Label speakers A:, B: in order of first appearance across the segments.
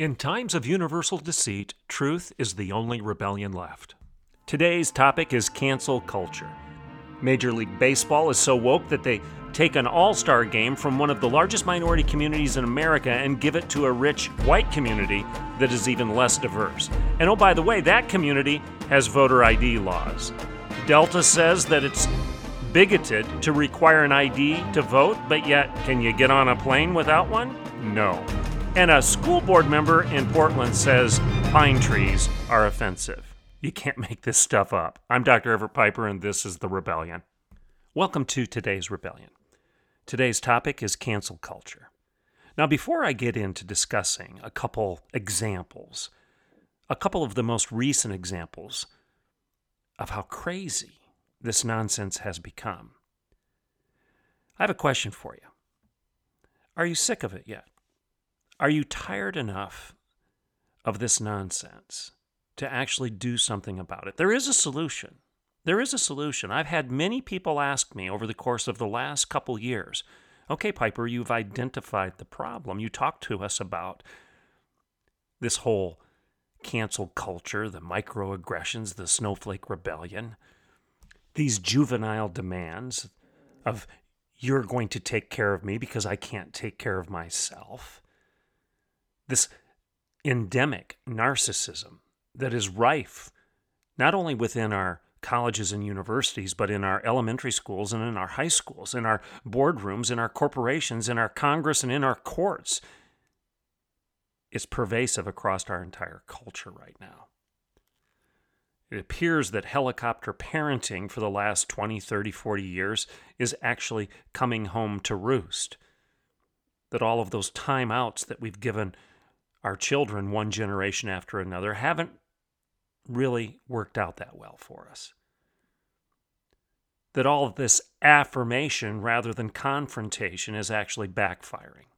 A: In times of universal deceit, truth is the only rebellion left. Today's topic is cancel culture. Major League Baseball is so woke that they take an all star game from one of the largest minority communities in America and give it to a rich white community that is even less diverse. And oh, by the way, that community has voter ID laws. Delta says that it's bigoted to require an ID to vote, but yet, can you get on a plane without one? No. And a school board member in Portland says pine trees are offensive. You can't make this stuff up. I'm Dr. Everett Piper, and this is The Rebellion. Welcome to today's Rebellion. Today's topic is cancel culture. Now, before I get into discussing a couple examples, a couple of the most recent examples of how crazy this nonsense has become, I have a question for you. Are you sick of it yet? Are you tired enough of this nonsense to actually do something about it? There is a solution. There is a solution. I've had many people ask me over the course of the last couple years okay, Piper, you've identified the problem. You talked to us about this whole cancel culture, the microaggressions, the snowflake rebellion, these juvenile demands of you're going to take care of me because I can't take care of myself this endemic narcissism that is rife not only within our colleges and universities, but in our elementary schools and in our high schools, in our boardrooms, in our corporations, in our Congress, and in our courts. It's pervasive across our entire culture right now. It appears that helicopter parenting for the last 20, 30, 40 years is actually coming home to roost. That all of those timeouts that we've given our children one generation after another haven't really worked out that well for us. That all of this affirmation rather than confrontation is actually backfiring.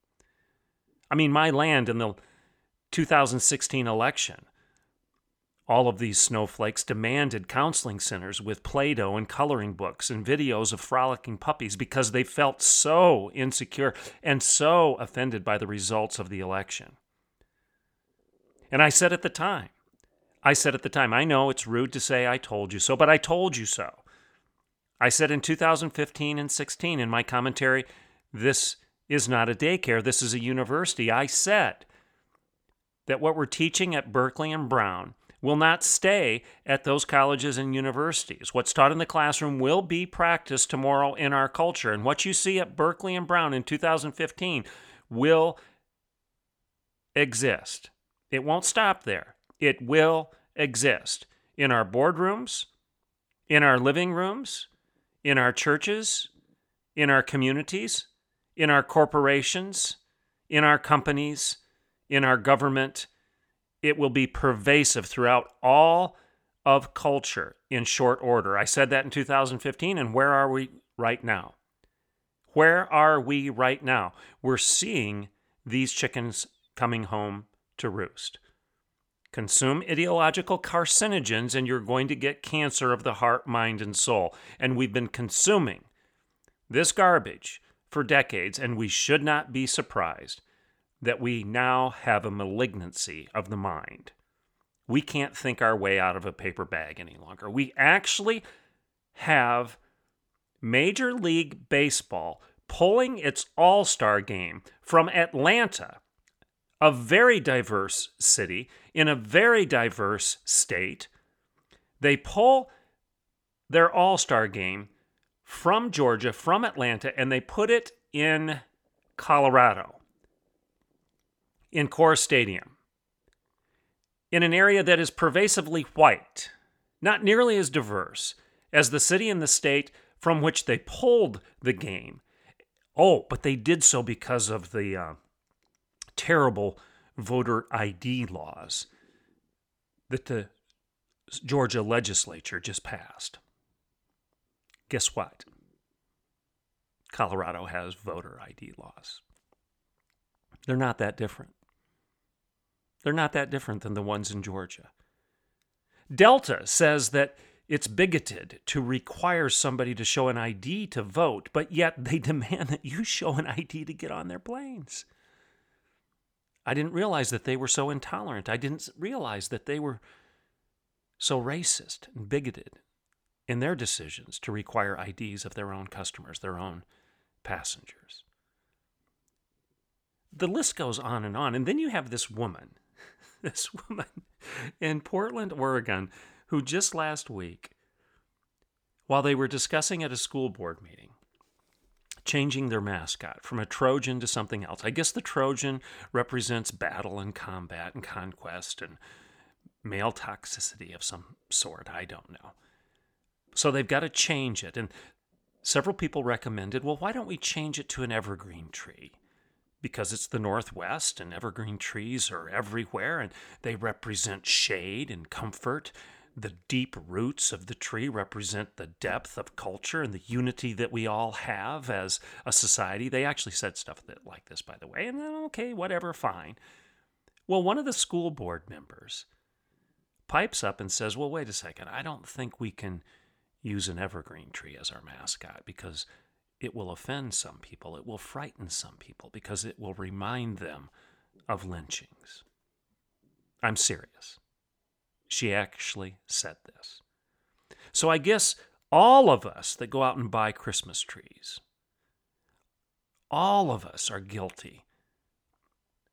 A: I mean, my land in the 2016 election, all of these snowflakes demanded counseling centers with Play Doh and coloring books and videos of frolicking puppies because they felt so insecure and so offended by the results of the election. And I said at the time, I said at the time, I know it's rude to say I told you so, but I told you so. I said in 2015 and 16 in my commentary, this is not a daycare, this is a university. I said that what we're teaching at Berkeley and Brown will not stay at those colleges and universities. What's taught in the classroom will be practiced tomorrow in our culture. And what you see at Berkeley and Brown in 2015 will exist it won't stop there. It will exist in our boardrooms, in our living rooms, in our churches, in our communities, in our corporations, in our companies, in our government. It will be pervasive throughout all of culture in short order. I said that in 2015, and where are we right now? Where are we right now? We're seeing these chickens coming home to roost. Consume ideological carcinogens and you're going to get cancer of the heart, mind, and soul. And we've been consuming this garbage for decades, and we should not be surprised that we now have a malignancy of the mind. We can't think our way out of a paper bag any longer. We actually have Major League Baseball pulling its All Star game from Atlanta a very diverse city in a very diverse state. They pull their All Star game from Georgia, from Atlanta, and they put it in Colorado, in Coors Stadium, in an area that is pervasively white, not nearly as diverse as the city and the state from which they pulled the game. Oh, but they did so because of the uh, terrible voter ID laws that the Georgia legislature just passed. Guess what? Colorado has voter ID laws. They're not that different. They're not that different than the ones in Georgia. Delta says that it's bigoted to require somebody to show an ID to vote, but yet they demand that you show an ID to get on their planes. I didn't realize that they were so intolerant. I didn't realize that they were so racist and bigoted in their decisions to require IDs of their own customers, their own passengers. The list goes on and on. And then you have this woman, this woman in Portland, Oregon, who just last week, while they were discussing at a school board meeting, changing their mascot from a Trojan to something else. I guess the Trojan represents battle and combat and conquest and male toxicity of some sort. I don't know. So they've got to change it. And several people recommended, well, why don't we change it to an evergreen tree? Because it's the Northwest and evergreen trees are everywhere and they represent shade and comfort. The deep roots of the tree represent the depth of culture and the unity that we all have as a society. They actually said stuff that, like this, by the way. And then, okay, whatever, fine. Well, one of the school board members pipes up and says, Well, wait a second. I don't think we can use an evergreen tree as our mascot because it will offend some people. It will frighten some people because it will remind them of lynchings. I'm serious. She actually said this. So I guess all of us that go out and buy Christmas trees, all of us are guilty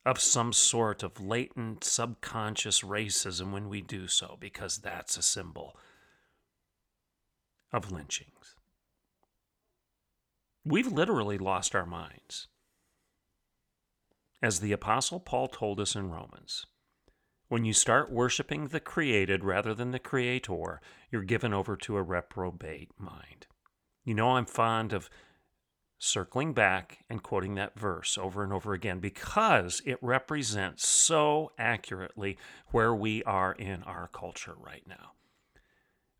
A: of some sort of latent subconscious racism when we do so because that's a symbol of lynchings. We've literally lost our minds. As the Apostle Paul told us in Romans, when you start worshiping the created rather than the creator, you're given over to a reprobate mind. You know, I'm fond of circling back and quoting that verse over and over again because it represents so accurately where we are in our culture right now.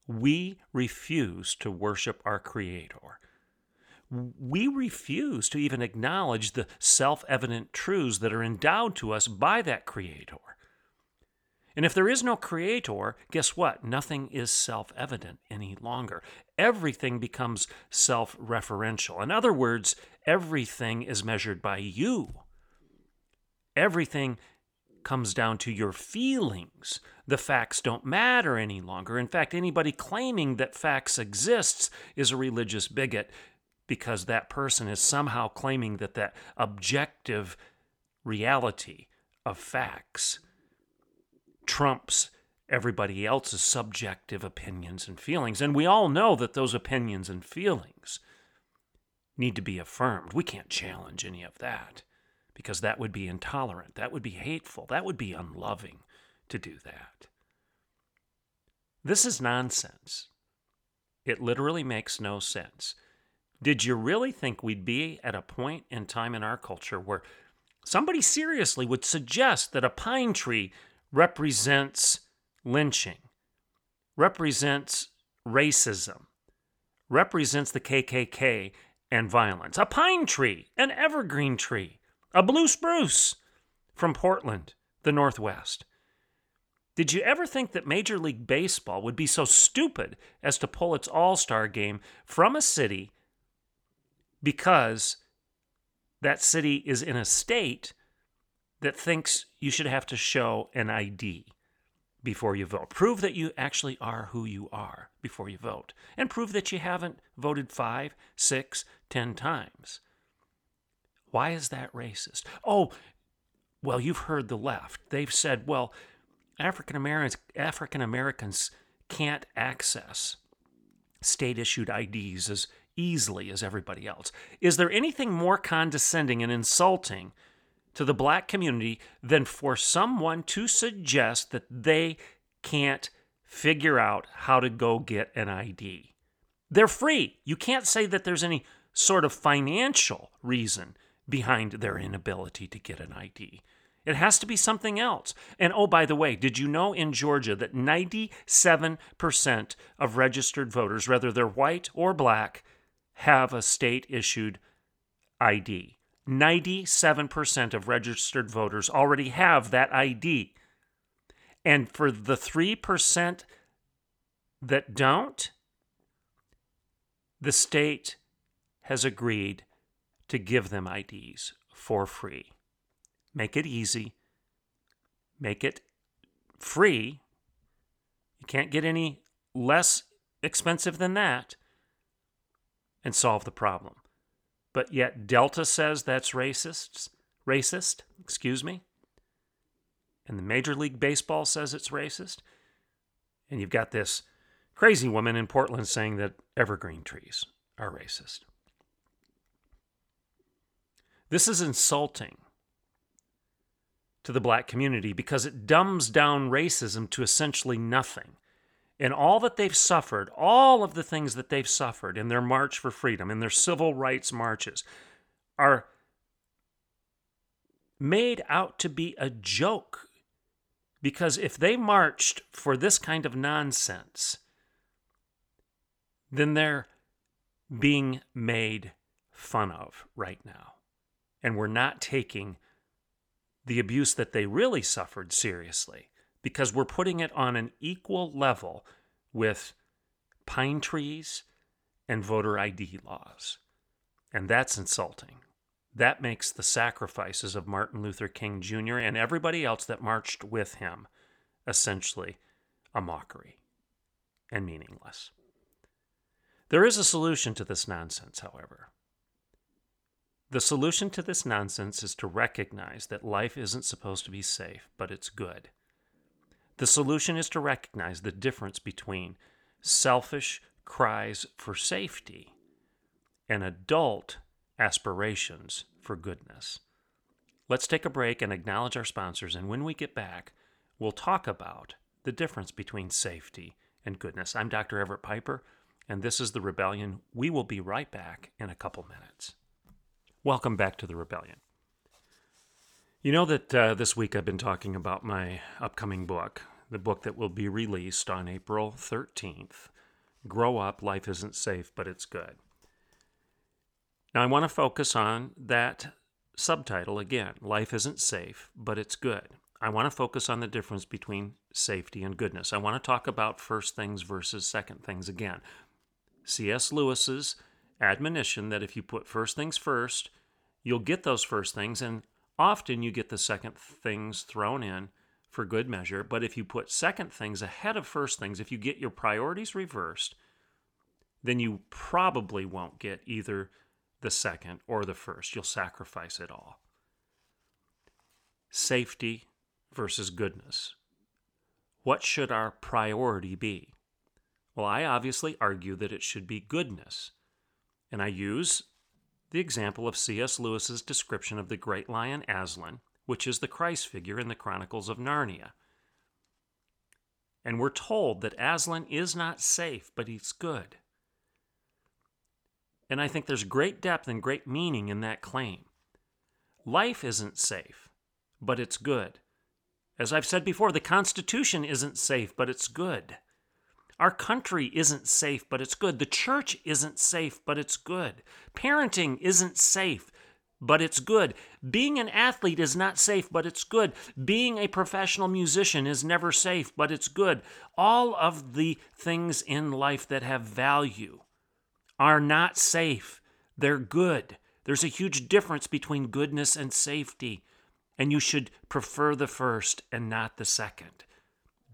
A: We refuse to worship our Creator. We refuse to even acknowledge the self evident truths that are endowed to us by that Creator. And if there is no Creator, guess what? Nothing is self evident any longer. Everything becomes self referential. In other words, everything is measured by you. Everything comes down to your feelings. The facts don't matter any longer. In fact, anybody claiming that facts exists is a religious bigot because that person is somehow claiming that that objective reality of facts trumps everybody else's subjective opinions and feelings. And we all know that those opinions and feelings need to be affirmed. We can't challenge any of that because that would be intolerant, that would be hateful, that would be unloving to do that. This is nonsense. It literally makes no sense. Did you really think we'd be at a point in time in our culture where somebody seriously would suggest that a pine tree represents lynching, represents racism, represents the KKK and violence? A pine tree, an evergreen tree, a blue spruce from Portland, the Northwest. Did you ever think that Major League Baseball would be so stupid as to pull its All Star game from a city because that city is in a state that thinks you should have to show an ID before you vote? Prove that you actually are who you are before you vote, and prove that you haven't voted five, six, ten times. Why is that racist? Oh, well, you've heard the left. They've said, well, African Americans African Americans can't access state issued IDs as easily as everybody else. Is there anything more condescending and insulting to the black community than for someone to suggest that they can't figure out how to go get an ID? They're free. You can't say that there's any sort of financial reason behind their inability to get an ID. It has to be something else. And oh, by the way, did you know in Georgia that 97% of registered voters, whether they're white or black, have a state issued ID? 97% of registered voters already have that ID. And for the 3% that don't, the state has agreed to give them IDs for free. Make it easy, make it free. You can't get any less expensive than that and solve the problem. But yet Delta says that's racist, racist, excuse me. And the Major League Baseball says it's racist. And you've got this crazy woman in Portland saying that evergreen trees are racist. This is insulting to the black community because it dumbs down racism to essentially nothing. And all that they've suffered, all of the things that they've suffered in their march for freedom, in their civil rights marches, are made out to be a joke. Because if they marched for this kind of nonsense, then they're being made fun of right now. And we're not taking the abuse that they really suffered seriously because we're putting it on an equal level with pine trees and voter ID laws. And that's insulting. That makes the sacrifices of Martin Luther King Jr. and everybody else that marched with him essentially a mockery and meaningless. There is a solution to this nonsense, however. The solution to this nonsense is to recognize that life isn't supposed to be safe, but it's good. The solution is to recognize the difference between selfish cries for safety and adult aspirations for goodness. Let's take a break and acknowledge our sponsors, and when we get back, we'll talk about the difference between safety and goodness. I'm Dr. Everett Piper, and this is The Rebellion. We will be right back in a couple minutes. Welcome back to the rebellion. You know that uh, this week I've been talking about my upcoming book, the book that will be released on April 13th Grow Up, Life Isn't Safe, But It's Good. Now, I want to focus on that subtitle again Life Isn't Safe, But It's Good. I want to focus on the difference between safety and goodness. I want to talk about first things versus second things again. C.S. Lewis's admonition that if you put first things first, you'll get those first things, and often you get the second things thrown in for good measure. But if you put second things ahead of first things, if you get your priorities reversed, then you probably won't get either the second or the first. You'll sacrifice it all. Safety versus goodness. What should our priority be? Well, I obviously argue that it should be goodness. And I use the example of C.S. Lewis's description of the great lion Aslan, which is the Christ figure in the Chronicles of Narnia. And we're told that Aslan is not safe, but he's good. And I think there's great depth and great meaning in that claim. Life isn't safe, but it's good. As I've said before, the Constitution isn't safe, but it's good. Our country isn't safe, but it's good. The church isn't safe, but it's good. Parenting isn't safe, but it's good. Being an athlete is not safe, but it's good. Being a professional musician is never safe, but it's good. All of the things in life that have value are not safe, they're good. There's a huge difference between goodness and safety, and you should prefer the first and not the second.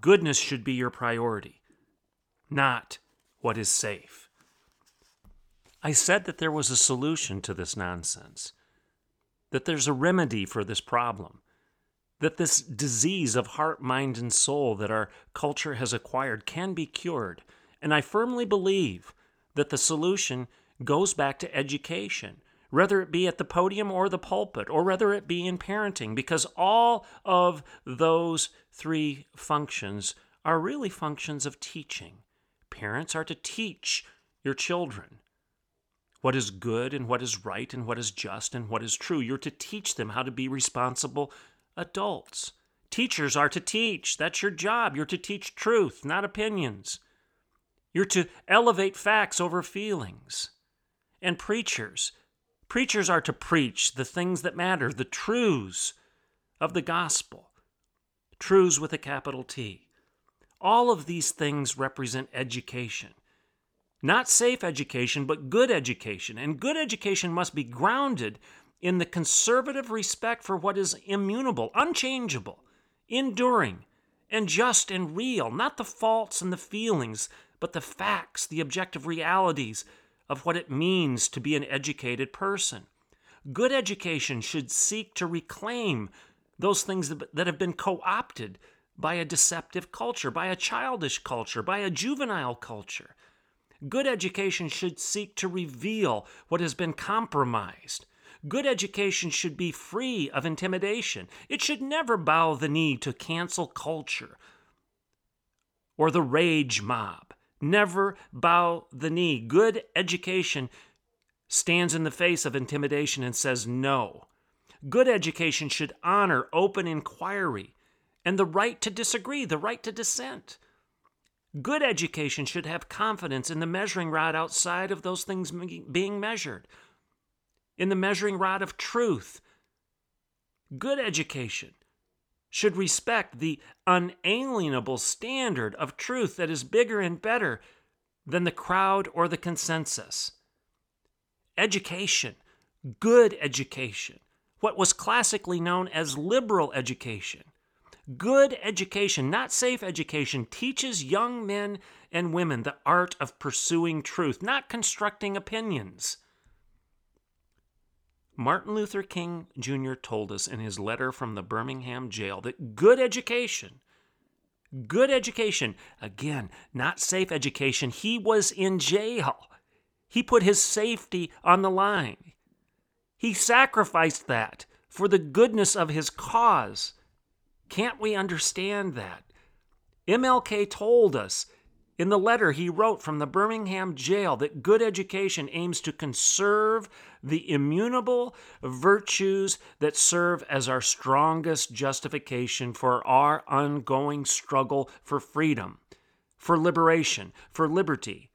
A: Goodness should be your priority not what is safe. I said that there was a solution to this nonsense, that there's a remedy for this problem, that this disease of heart, mind, and soul that our culture has acquired can be cured. And I firmly believe that the solution goes back to education, whether it be at the podium or the pulpit, or whether it be in parenting, because all of those three functions are really functions of teaching. Parents are to teach your children what is good and what is right and what is just and what is true. You're to teach them how to be responsible adults. Teachers are to teach. That's your job. You're to teach truth, not opinions. You're to elevate facts over feelings. And preachers, preachers are to preach the things that matter, the truths of the gospel, truths with a capital T. All of these things represent education. Not safe education, but good education. And good education must be grounded in the conservative respect for what is immutable, unchangeable, enduring, and just and real, not the faults and the feelings, but the facts, the objective realities of what it means to be an educated person. Good education should seek to reclaim those things that have been co opted by a deceptive culture, by a childish culture, by a juvenile culture. Good education should seek to reveal what has been compromised. Good education should be free of intimidation. It should never bow the knee to cancel culture or the rage mob. Never bow the knee. Good education stands in the face of intimidation and says no. Good education should honor open inquiry and the right to disagree, the right to dissent. Good education should have confidence in the measuring rod outside of those things being measured, in the measuring rod of truth. Good education should respect the unalienable standard of truth that is bigger and better than the crowd or the consensus. Education, good education, what was classically known as liberal education, Good education, not safe education, teaches young men and women the art of pursuing truth, not constructing opinions. Martin Luther King Jr. told us in his letter from the Birmingham jail that good education, good education, again, not safe education, he was in jail. He put his safety on the line. He sacrificed that for the goodness of his cause. Can't we understand that? MLK told us in the letter he wrote from the Birmingham jail that good education aims to conserve the immutable virtues that serve as our strongest justification for our ongoing struggle for freedom, for liberation, for liberty.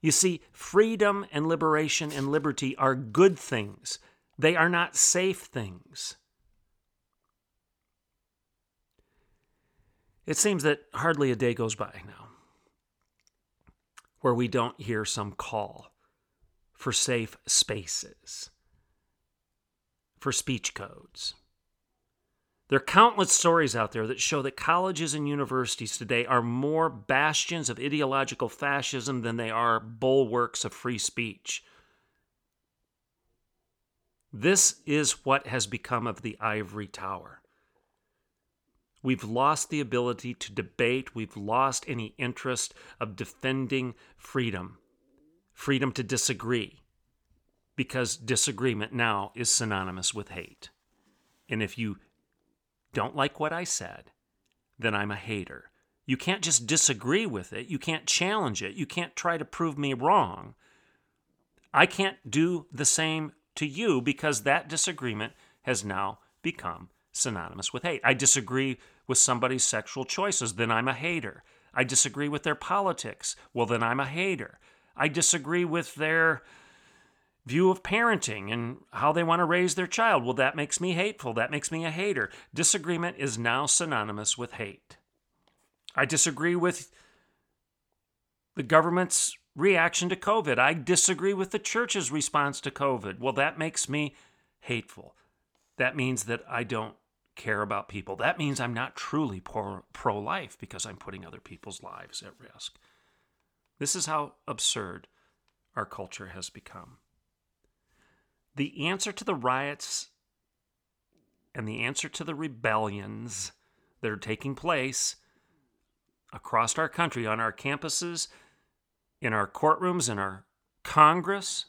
A: You see, freedom and liberation and liberty are good things, they are not safe things. It seems that hardly a day goes by now where we don't hear some call for safe spaces, for speech codes. There are countless stories out there that show that colleges and universities today are more bastions of ideological fascism than they are bulwarks of free speech. This is what has become of the ivory tower. We've lost the ability to debate. We've lost any interest of defending freedom, freedom to disagree, because disagreement now is synonymous with hate. And if you don't like what I said, then I'm a hater. You can't just disagree with it. You can't challenge it. You can't try to prove me wrong. I can't do the same to you because that disagreement has now become synonymous with hate. I disagree with somebody's sexual choices, then I'm a hater. I disagree with their politics, well, then I'm a hater. I disagree with their view of parenting and how they want to raise their child. Well, that makes me hateful. That makes me a hater. Disagreement is now synonymous with hate. I disagree with the government's reaction to COVID. I disagree with the church's response to COVID. Well, that makes me hateful. That means that I don't care about people. That means I'm not truly pro life because I'm putting other people's lives at risk. This is how absurd our culture has become. The answer to the riots and the answer to the rebellions that are taking place across our country, on our campuses, in our courtrooms, in our Congress,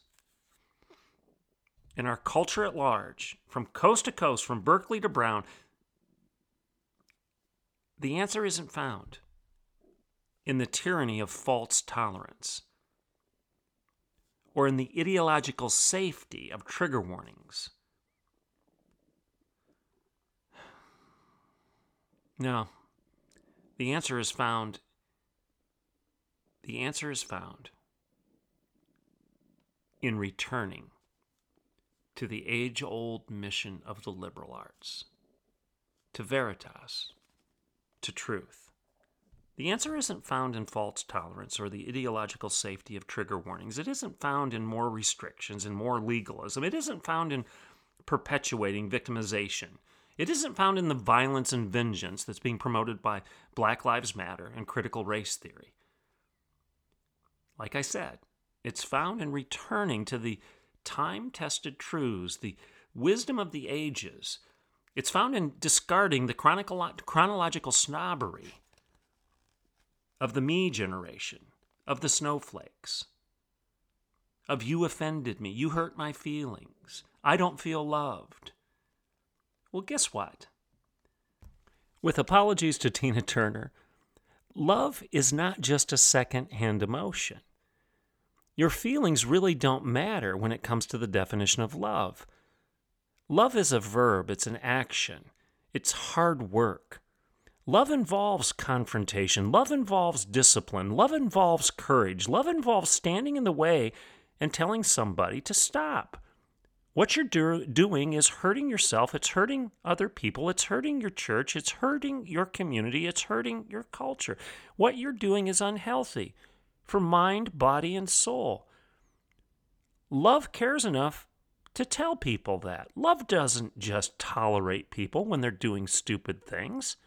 A: in our culture at large, from coast to coast, from Berkeley to Brown, the answer isn't found in the tyranny of false tolerance or in the ideological safety of trigger warnings. No. The answer is found. The answer is found in returning to the age old mission of the liberal arts, to veritas, to truth. The answer isn't found in false tolerance or the ideological safety of trigger warnings. It isn't found in more restrictions and more legalism. It isn't found in perpetuating victimization. It isn't found in the violence and vengeance that's being promoted by Black Lives Matter and critical race theory. Like I said, it's found in returning to the time tested truths, the wisdom of the ages. It's found in discarding the chronological snobbery of the me generation, of the snowflakes, of you offended me, you hurt my feelings, I don't feel loved. Well, guess what? With apologies to Tina Turner, love is not just a second hand emotion. Your feelings really don't matter when it comes to the definition of love. Love is a verb, it's an action, it's hard work. Love involves confrontation, love involves discipline, love involves courage, love involves standing in the way and telling somebody to stop. What you're do- doing is hurting yourself, it's hurting other people, it's hurting your church, it's hurting your community, it's hurting your culture. What you're doing is unhealthy for mind, body, and soul. Love cares enough to tell people that. Love doesn't just tolerate people when they're doing stupid things.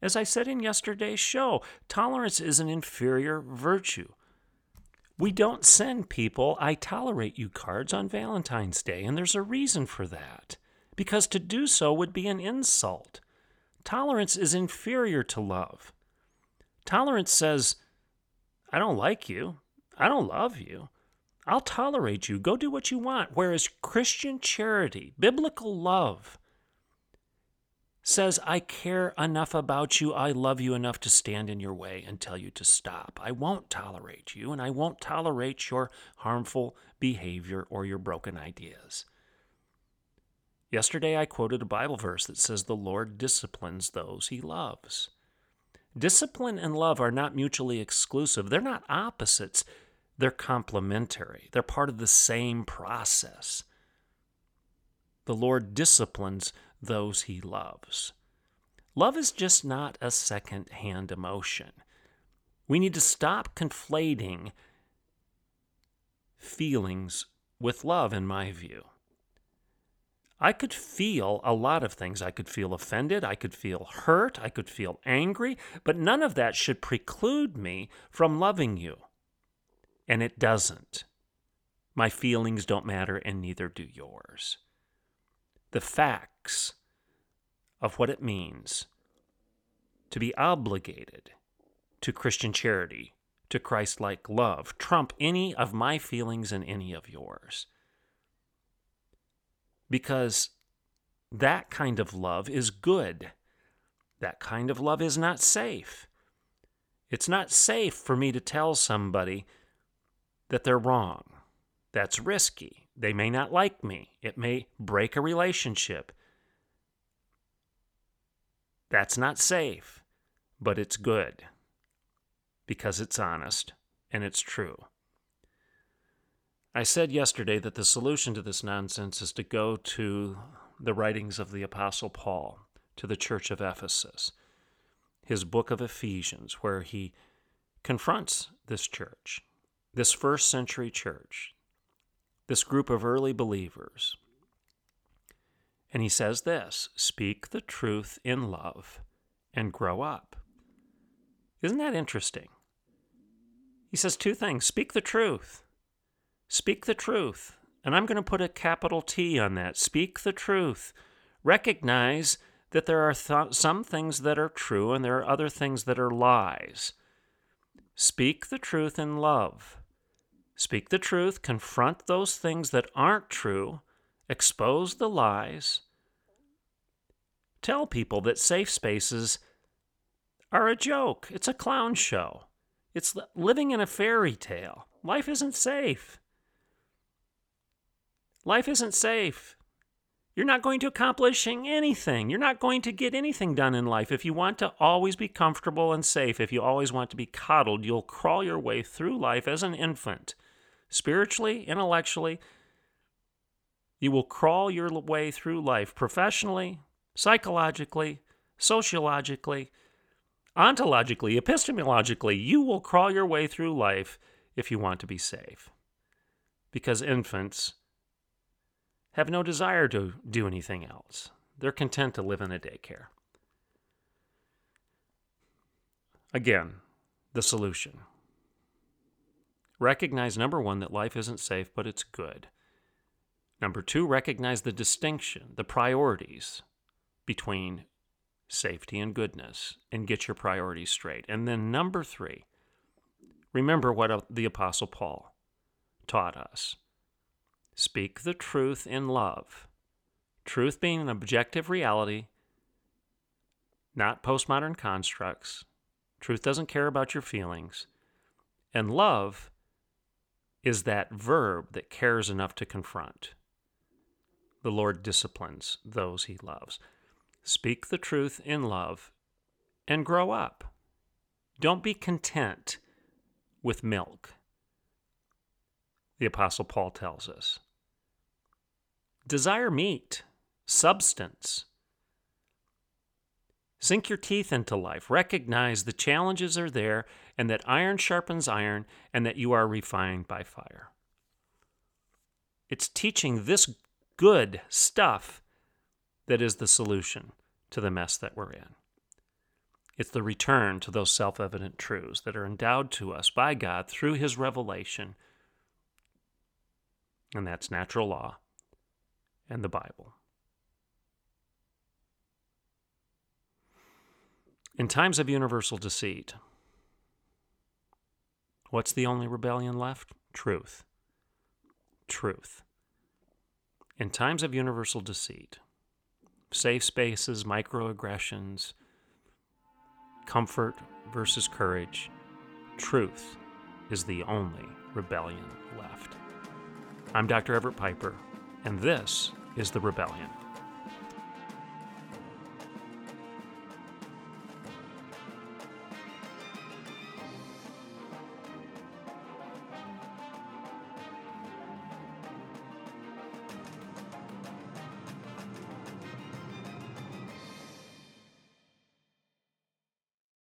A: As I said in yesterday's show, tolerance is an inferior virtue. We don't send people I tolerate you cards on Valentine's Day, and there's a reason for that. Because to do so would be an insult. Tolerance is inferior to love. Tolerance says, I don't like you. I don't love you. I'll tolerate you. Go do what you want. Whereas Christian charity, biblical love, says, I care enough about you. I love you enough to stand in your way and tell you to stop. I won't tolerate you, and I won't tolerate your harmful behavior or your broken ideas. Yesterday, I quoted a Bible verse that says, The Lord disciplines those he loves. Discipline and love are not mutually exclusive, they're not opposites, they're complementary. They're part of the same process. The Lord disciplines those he loves. Love is just not a second hand emotion. We need to stop conflating feelings with love, in my view. I could feel a lot of things. I could feel offended. I could feel hurt. I could feel angry. But none of that should preclude me from loving you. And it doesn't. My feelings don't matter, and neither do yours. The facts of what it means to be obligated to Christian charity, to Christ like love, trump any of my feelings and any of yours because that kind of love is good. That kind of love is not safe. It's not safe for me to tell somebody that they're wrong. That's risky. They may not like me. It may break a relationship. That's not safe, but it's good because it's honest and it's true. I said yesterday that the solution to this nonsense is to go to the writings of the Apostle Paul to the church of Ephesus, his book of Ephesians, where he confronts this church, this first century church, this group of early believers. And he says this speak the truth in love and grow up. Isn't that interesting? He says two things speak the truth Speak the truth. And I'm going to put a capital T on that. Speak the truth. Recognize that there are th- some things that are true and there are other things that are lies. Speak the truth in love. Speak the truth, confront those things that aren't true, expose the lies. Tell people that safe spaces are a joke, it's a clown show. It's living in a fairy tale. Life isn't safe. Life isn't safe. You're not going to accomplishing anything. You're not going to get anything done in life. If you want to always be comfortable and safe, if you always want to be coddled, you'll crawl your way through life as an infant. Spiritually, intellectually, you will crawl your way through life professionally, psychologically, sociologically, ontologically, epistemologically. You will crawl your way through life if you want to be safe. Because infants have no desire to do anything else. They're content to live in a daycare. Again, the solution. Recognize number one, that life isn't safe, but it's good. Number two, recognize the distinction, the priorities between safety and goodness, and get your priorities straight. And then number three, remember what the Apostle Paul taught us Speak the truth in love. Truth being an objective reality, not postmodern constructs. Truth doesn't care about your feelings. And love is that verb that cares enough to confront. The Lord disciplines those he loves. Speak the truth in love and grow up. Don't be content with milk, the Apostle Paul tells us. Desire meat, substance. Sink your teeth into life. Recognize the challenges are there and that iron sharpens iron and that you are refined by fire. It's teaching this good stuff that is the solution to the mess that we're in. It's the return to those self evident truths that are endowed to us by God through His revelation. And that's natural law, and the Bible. In times of universal deceit, what's the only rebellion left? Truth. Truth. In times of universal deceit, safe spaces, microaggressions, comfort versus courage, truth is the only rebellion left. I'm Dr. Everett Piper and this is The Rebellion.